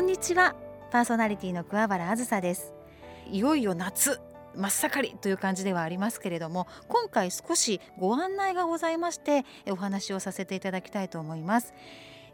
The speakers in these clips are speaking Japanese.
こんにちは。パーソナリティの桑原あずさです。いよいよ夏真っ盛りという感じではありますけれども今回少しご案内がございましてお話をさせていただきたいと思います。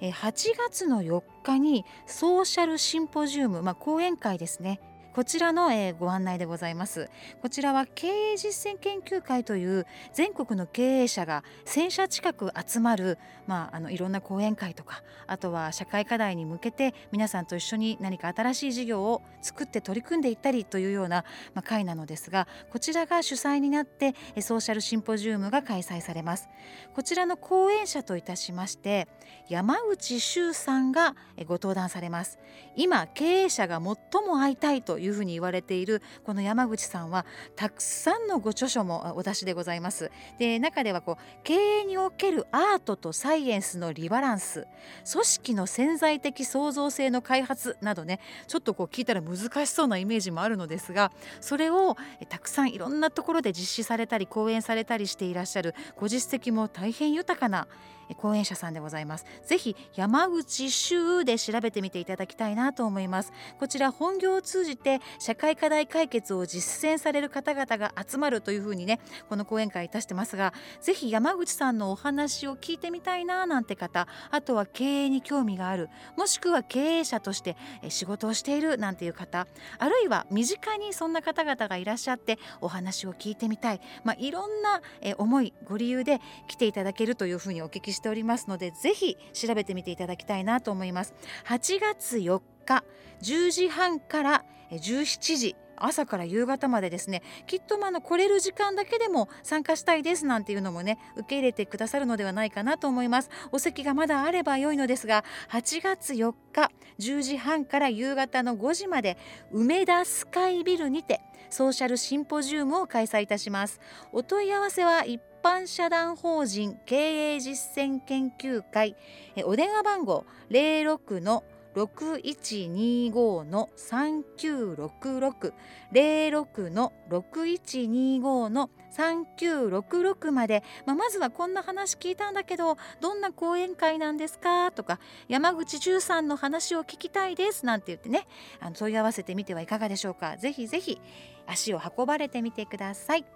8月の4日にソーシャルシンポジウム、まあ、講演会ですね。こちらの、えー、ご案内でございます。こちらは経営実践研究会という全国の経営者が1000社近く集まる、まあ、あのいろんな講演会とかあとは社会課題に向けて皆さんと一緒に何か新しい事業を作って取り組んでいったりというような、まあ、会なのですがこちらが主催になってソーシャルシンポジウムが開催されます。こちらの講演者といたしまして山口周さんがご登壇されます。今経営者が最も会いたいというふうに言われているこの山口さんはたくさんのご著書もお出しでございます。で中ではこう経営におけるアートとサイエンスのリバランス組織の潜在的創造性の開発などねちょっとこう聞いたら難しそうなイメージもあるのですがそれをたくさんいろんなところで実施されたり講演されたりしていらっしゃるご実績も大変豊かな講演者さんでございます。ぜひ山口州で調べてみていただきたいなと思います。こちら本業を通じて社会課題解決を実践される方々が集まるというふうにねこの講演会いたしてますがぜひ山口さんのお話を聞いてみたいななんて方あとは経営に興味があるもしくは経営者として仕事をしているなんていう方あるいは身近にそんな方々がいらっしゃってお話を聞いてみたい、まあ、いろんな思いご理由で来ていただけるというふうにお聞きしておりますのでぜひ調べてみていただきたいなと思います。8月4日10時半から17時朝から夕方までですねきっとまあの来れる時間だけでも参加したいですなんていうのもね受け入れてくださるのではないかなと思います。お席がまだあれば良いのですが8月4日10時半から夕方の5時まで梅田スカイビルにてソーシャルシンポジウムを開催いたします。お問い合わせは一般社団法人経営実践研究会。お電話番号06の6125の3966 06の6125の3966まで、まあ、まずはこんな話聞いたんだけどどんな講演会なんですか？とか山口十さんの話を聞きたいです？なんて言ってね。あの問い合わせてみてはいかがでしょうか？ぜひぜひ足を運ばれてみてください。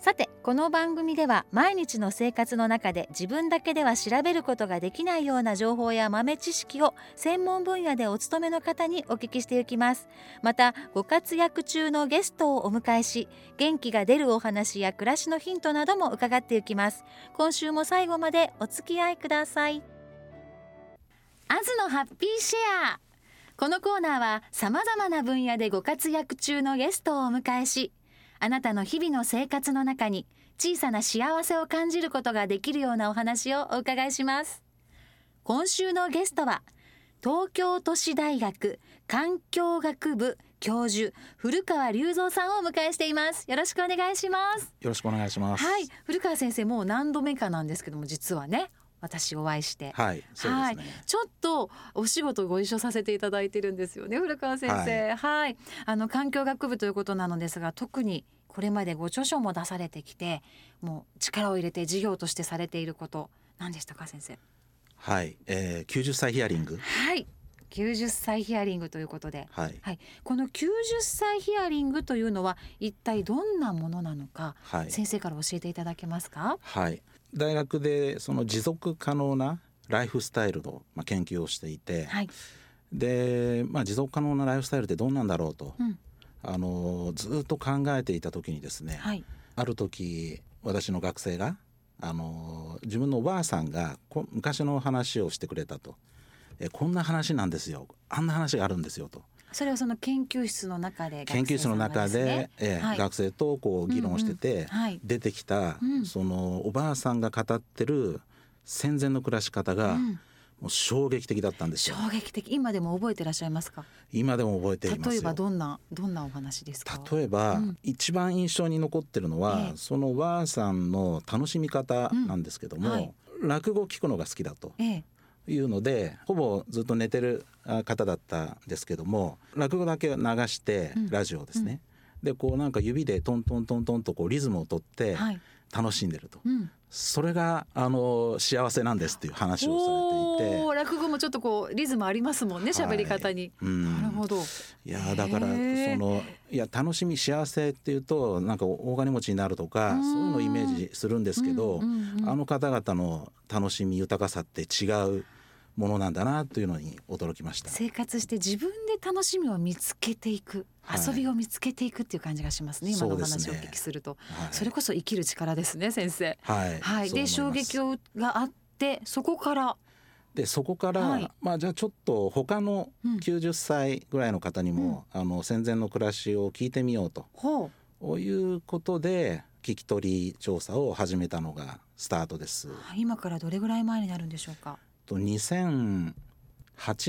さてこの番組では毎日の生活の中で自分だけでは調べることができないような情報や豆知識を専門分野でお勤めの方にお聞きしていきます。またご活躍中のゲストをお迎えし元気が出るお話や暮らしのヒントなども伺っていきます。今週も最後までお付き合いください。アズのハッピーシェア。このコーナーは様々な分野でご活躍中のゲストをお迎えしあなたの日々の生活の中に小さな幸せを感じることができるようなお話をお伺いします。今週のゲストは東京都市大学環境学部教授古川隆三さんをお迎えしています。よろしくお願いします。よろしくお願いします。はい。古川先生もう何度目かなんですけども実はね私お会いして、はい、そうですね、ちょっとお仕事ご一緒させていただいてるんですよね古川先生。はい、あの環境学部ということなのですが、特にこれまでご著書も出されてきて、もう力を入れて事業としてされていること何でしたか先生？はい、えー、90歳ヒアリング。はい。90歳ヒアリングということで、はい、はい、この90歳ヒアリングというのは一体どんなものなのか、はい、先生から教えていただけますか？はい、大学でその持続可能なライフスタイルの、まあ、研究をしていて、はい、で、まあ、持続可能なライフスタイルってどうなんだろうと、うん、あのずっと考えていた時にですね、はい、ある時私の学生があの自分のおばあさんが昔の話をしてくれたと。えこんな話なんですよあんな話があるんですよと。それはその研究室の中で、ね、研究室の中で、えー、はい、学生とこう議論してて、うんうんはい、出てきた、うん、そのおばあさんが語ってる戦前の暮らし方が、うん、もう衝撃的だったんですよ。衝撃的。今でも覚えてらっしゃいますか？今でも覚えています例えばどんなどんなお話ですか？例えば、うん、一番印象に残ってるのは、ええ、そのおばあさんの楽しみ方なんですけども、はい、落語を聞くのが好きだと。えいうのでほぼずっと寝てる方だったんですけども落語だけ流してラジオですね、うん、でこうなんか指でトントントントンとこうリズムをとって楽しんでると、はいそれがあの幸せなんですっていう話をされていて。落語もちょっとこうリズムありますもんね喋、はい、り方に、うん、なるほど。いやだからそのいや楽しみ幸せっていうとなんか大金持ちになるとかそういうのをイメージするんですけど、あの方々の楽しみ豊かさって違うものなんだなというのに驚きました。生活して自分で楽しみを見つけていく、はい、遊びを見つけていくっていう感じがしますね今のお話をお聞きすると。そ、ね。はい、それこそ生きる力ですね先生。はい、はい、で衝撃があってそこから。でそこから、はい、まあじゃあちょっと他の90歳ぐらいの方にも、うん、あの戦前の暮らしを聞いてみようと、う。ん、いうことで聞き取り調査を始めたのがスタートです。今からどれぐらい前になるんでしょうか。と2008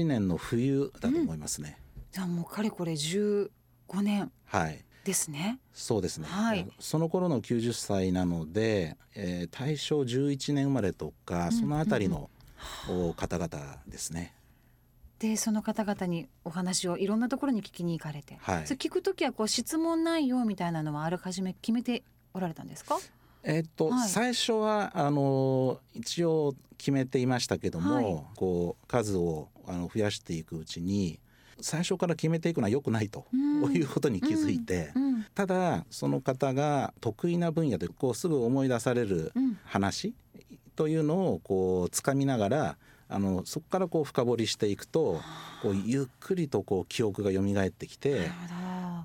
年の冬だと思いますね。うん、じゃあもうかれこれ15年はいですね。そうですね。はい。その頃の90歳なので、えー、大正11年生まれとかそのあたりの、方々ですね。でその方々にお話をいろんなところに聞きに行かれて、はい、そ聞く時はこう質問内容みたいなのはあらかじめ決めておられたんですか？えっと、はい、最初はあの一応決めていましたけども、はい、こう数をあの増やしていくうちに最初から決めていくのは良くないと、ういうことに気づいて、うん。うん、ただその方が得意な分野でこうすぐ思い出される話というのをこうつかみながらあのそこからこう深掘りしていくとこうゆっくりとこう記憶が蘇ってきて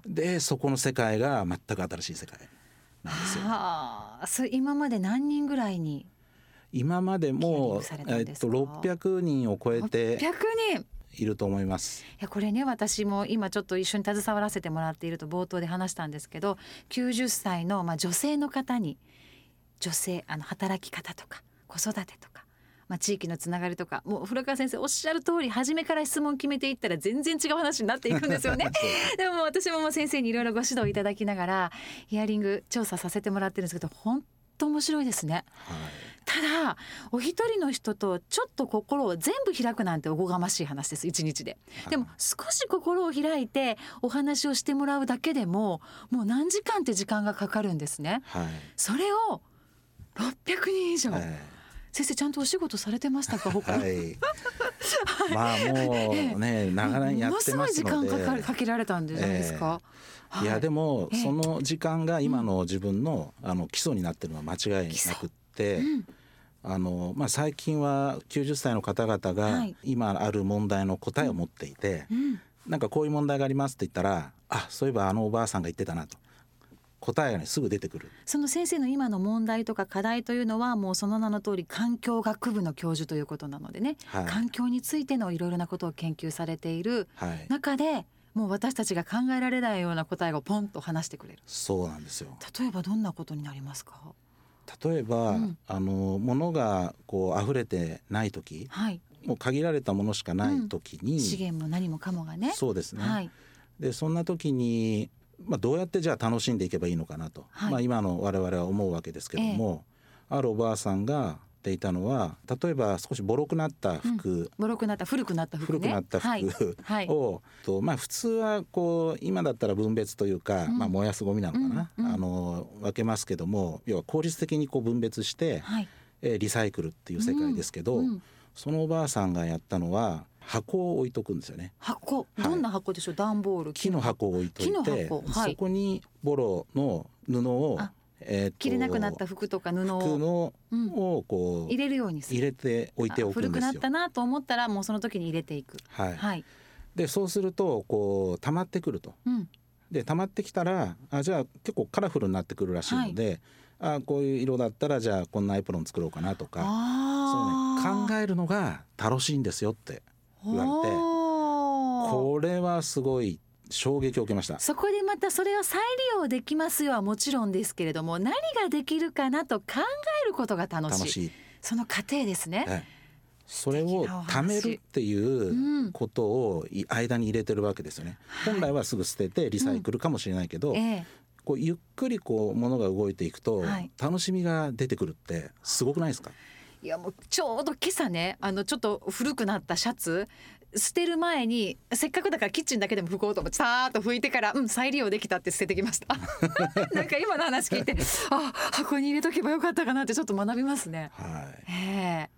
でそこの世界が全く新しい世界なんですよ。はあ、それ今まで何人ぐらいに今までもえっと600人を超えて600人。いると思います。いやこれね私も今ちょっと一緒に携わらせてもらっていると冒頭で話したんですけど90歳のまあ女性の方に女性あの働き方とか子育てとか、まあ、地域のつながりとかもう古川先生おっしゃる通り初めから質問決めていったら全然違う話になっていくんですよね。でも私も先生にいろいろご指導いただきながらヒアリング調査させてもらってるんですけど本当面白いですね。はいただお一人の人とちょっと心を全部開くなんておこがましい話です一日で。でも少し心を開いてお話をしてもらうだけでももう何時間って時間がかかるんですね。はい、それを600人以上、はい、先生ちゃんとお仕事されてましたか他、はい、まあもうね、長年やってますので。時間かかかけられたんじゃないですか、えー、い。やでも、その時間が今の自分の,、あの基礎になってるのは間違いなくって、うん、あのまあ、最近は90歳の方々が今ある問題の答えを持っていて、うん、なんかこういう問題がありますって言ったらあそういえばあのおばあさんが言ってたなと答えが、ね、すぐ出てくる。その先生の今の問題とか課題というのはもうその名の通り環境学部の教授ということなのでね、はい、環境についてのいろいろなことを研究されている中で、はい、もう私たちが考えられないような答えがポンと話してくれる。そうなんですよ。例えばどんなことになりますか？例えば、うん、あの物がこう溢れてない時、はい、もう限られたものしかない時に、うん、資源も何もかもがね。そうですね、はい、でそんな時に、まあ、どうやってじゃあ楽しんでいけばいいのかなと、はい、まあ、今の我々は思うわけですけども、えー、あるおばあさんがていたのは例えば少しボロくなった服、うん、ボロくなった古くなった服、ね、古くなった服、はい、を、とまあ普通はこう今だったら分別というか、うん、まあ燃やすゴミなのかな、うん、あの分けますけども要は効率的にこう分別して、はい、えリサイクルっていう世界ですけど、そのおばあさんがやったのは箱を置いとくんですよね。箱、どんな箱でしょう？段ボール。木の箱を置いといて、はい、そこにボロの布をえー、着れなくなった服とか布を。をこう、入れるように入れて置いておくんですよ。古くなったなと思ったらもうその時に入れていく。はい、はい、でそうするとこう溜まってくると、うん、で溜まってきたらあじゃあ結構カラフルになってくるらしいので、はい、あこういう色だったらじゃあこんなエプロン作ろうかなとか。そう、ね、考えるのが楽しいんですよって言われてこれはすごい衝撃を受けました。そこでまたそれを再利用できますよはもちろんですけれども何ができるかなと考えることが楽しい。その過程ですね、ええ。それを貯めるっていうことを間に入れてるわけですよね、うん、本来はすぐ捨ててリサイクルかもしれないけど、うん。ええ、こうゆっくりこう物が動いていくと楽しみが出てくるってすごくないですか、いやもうちょうど今朝ねあのちょっと古くなったシャツ捨てる前にせっかくだからキッチンだけでも拭こうと思ってさーっと拭いてからうん再利用できたって捨ててきました。なんか今の話聞いてあ箱に入れとけばよかったかなってちょっと学びますね。はい、えー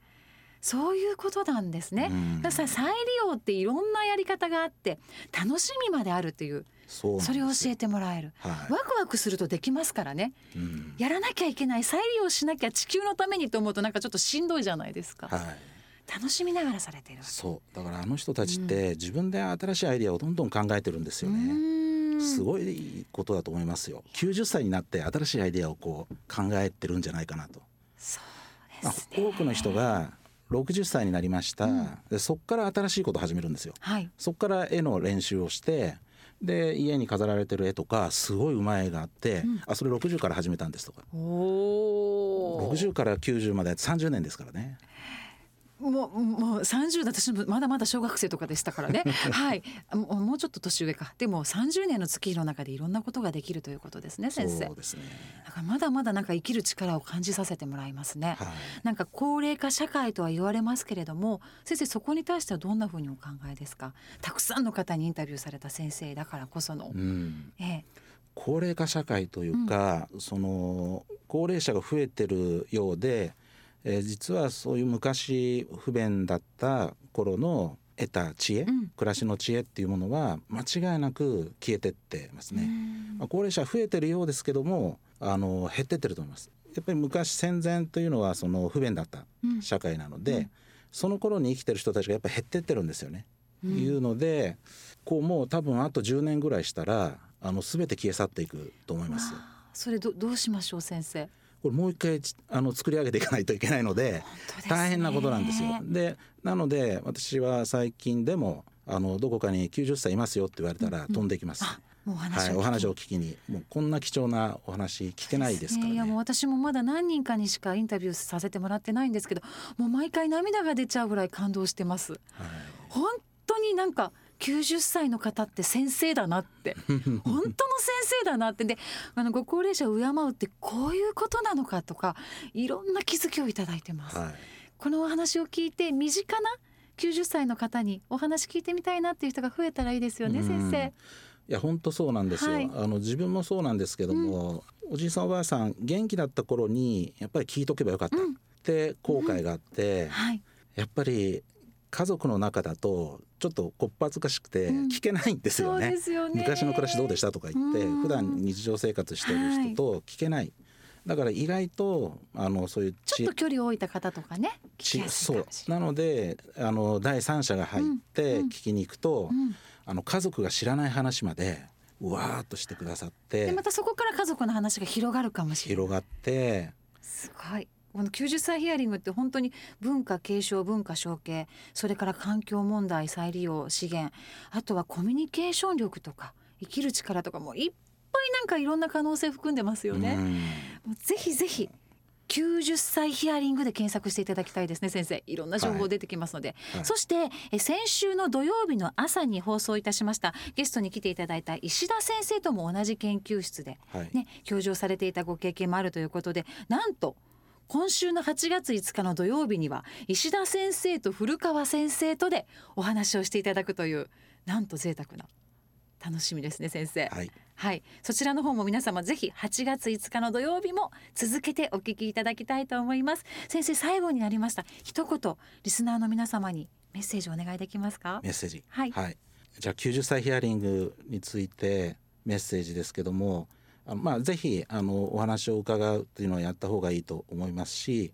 そういうことなんですね。だから再利用っていろんなやり方があって楽しみまであるというそれを教えてもらえる、はい、ワクワクするとできますからね、うん、やらなきゃいけない再利用しなきゃ地球のためにと思うとなんかちょっとしんどいじゃないですか。はい。楽しみながらされてるそう。だからあの人たちって自分で新しいアイディアをどんどん考えてるんですよね。すごいことだと思いますよ。90歳になって新しいアイディアをこう考えてるんじゃないかなと。そうです、ね、多くの人が60歳になりました、うん、でそこから新しいことを始めるんですよ。はい、そこから絵の練習をしてで家に飾られてる絵とかすごいうまい絵があって、うん、あそれ60から始めたんですとか。60から90まで30年ですからね。もうもう30だ私まだまだ小学生とかでしたからね。はい。もうちょっと年上か。でも30年の月日の中でいろんなことができるということですね先生。そうですね。だからまだまだなんか生きる力を感じさせてもらいますね、はい、なんか高齢化社会とは言われますけれども先生そこに対してはどんなふうにお考えですか？たくさんの方にインタビューされた先生だからこその、うん、ええ。高齢化社会というか、うん、その高齢者が増えてるようでえー、実はそういう昔不便だった頃の得た知恵、うん、暮らしの知恵っていうものは間違いなく消えてってますね。まあ、高齢者増えてるようですけどもあの減ってってると思います。やっぱり昔戦前というのはその不便だった社会なので、うん、その頃に生きてる人たちがやっぱり減ってってるんですよね。うん、いうのでこうもう多分あと10年ぐらいしたらあの全て消え去っていくと思います。それどどうしましょう先生？これもう一回あの作り上げていかないといけないので大変なことなんですよ。でなので私は最近でもあのどこかに90歳いますよって言われたら飛んできます。うんうん、はい、お話を聞きにもうこんな貴重なお話聞けないですから、ね、いやもう私もまだ何人かにしかインタビューさせてもらってないんですけどもう毎回涙が出ちゃうぐらい感動してます。はい、本当になんか90歳の方って先生だなって。本当の先生だなって。であのご高齢者を敬うってこういうことなのかとかいろんな気づきをいただいてます。はい、このお話を聞いて身近な90歳の方にお話聞いてみたいなっていう人が増えたらいいですよね、先生。いや本当そうなんですよ、はい、あの自分もそうなんですけども、うん、おじいさんおばあさん元気だった頃にやっぱり聞いとけばよかった。って後悔があって、うん。はい、やっぱり家族の中だとちょっとこっぱずかしくて聞けないんですよね。うんよね、昔の暮らしどうでした？とか言って、うん、普段日常生活してる人と聞けない、はい、だから意外とあのそういうちょっと距離を置いた方とかねそう。なのであの第三者が入って聞きに行くと、うん、あの家族が知らない話までうわーっとしてくださってでまたそこから家族の話が広がるかもしれない。広がってすごいこの90歳ヒアリングって本当に文化継承文化承継それから環境問題再利用資源あとはコミュニケーション力とか生きる力とかもいっぱいなんかいろんな可能性含んでますよね。もうぜひぜひ90歳ヒアリングで検索していただきたいですね先生。いろんな情報出てきますので、はい。はい、そしてえ先週の土曜日の朝に放送いたしましたゲストに来ていただいた石田先生とも同じ研究室でね、はい、教授をされていたご経験もあるということでなんと今週の8月5日の土曜日には石田先生と古川先生とでお話をしていただくというなんと贅沢な楽しみですね先生、はい、はい、そちらの方も皆様ぜひ8月5日の土曜日も続けてお聞きいただきたいと思います。先生最後になりました。一言リスナーの皆様にメッセージお願いできますか？メッセージ。はい、はい、じゃあ90歳ヒアリングについてメッセージですけどもあのまあ、ぜひあのお話を伺うというのをやった方がいいと思いますし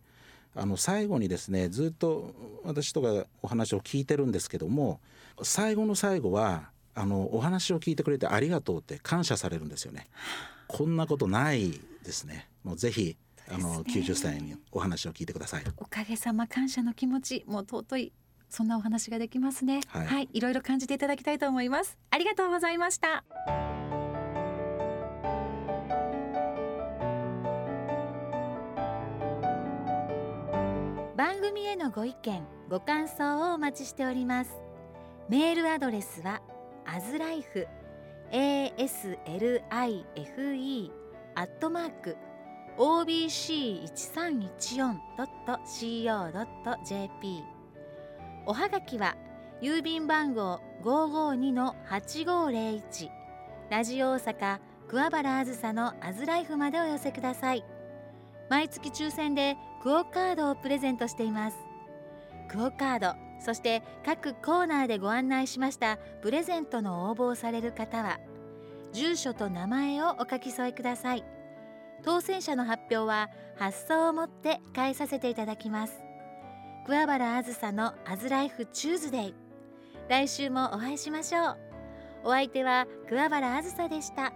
あの最後にですねずっと私とかお話を聞いてるんですけども最後の最後はあのお話を聞いてくれてありがとうって感謝されるんですよね。こんなことないですね。もうぜひあの90歳にお話を聞いてください。おかげさま感謝の気持ちもう尊いそんなお話ができますね。はい、はい、いろいろ感じていただきたいと思います。ありがとうございました。番組へのご意見ご感想をお待ちしております。メールアドレスはアズライフ aslife アットマーク obc1314.co.jp おはがきは郵便番号552-8501ラジオ大阪桑原あずさのアズライフまでお寄せください。毎月抽選でクオカードをプレゼントしています。クオカードそして各コーナーでご案内しましたプレゼントの応募をされる方は住所と名前をお書き添えください。当選者の発表は発送をもって返させていただきます。桑原あずさのアズライフチューズデイ。来週もお会いしましょう。お相手は桑原あずさでした。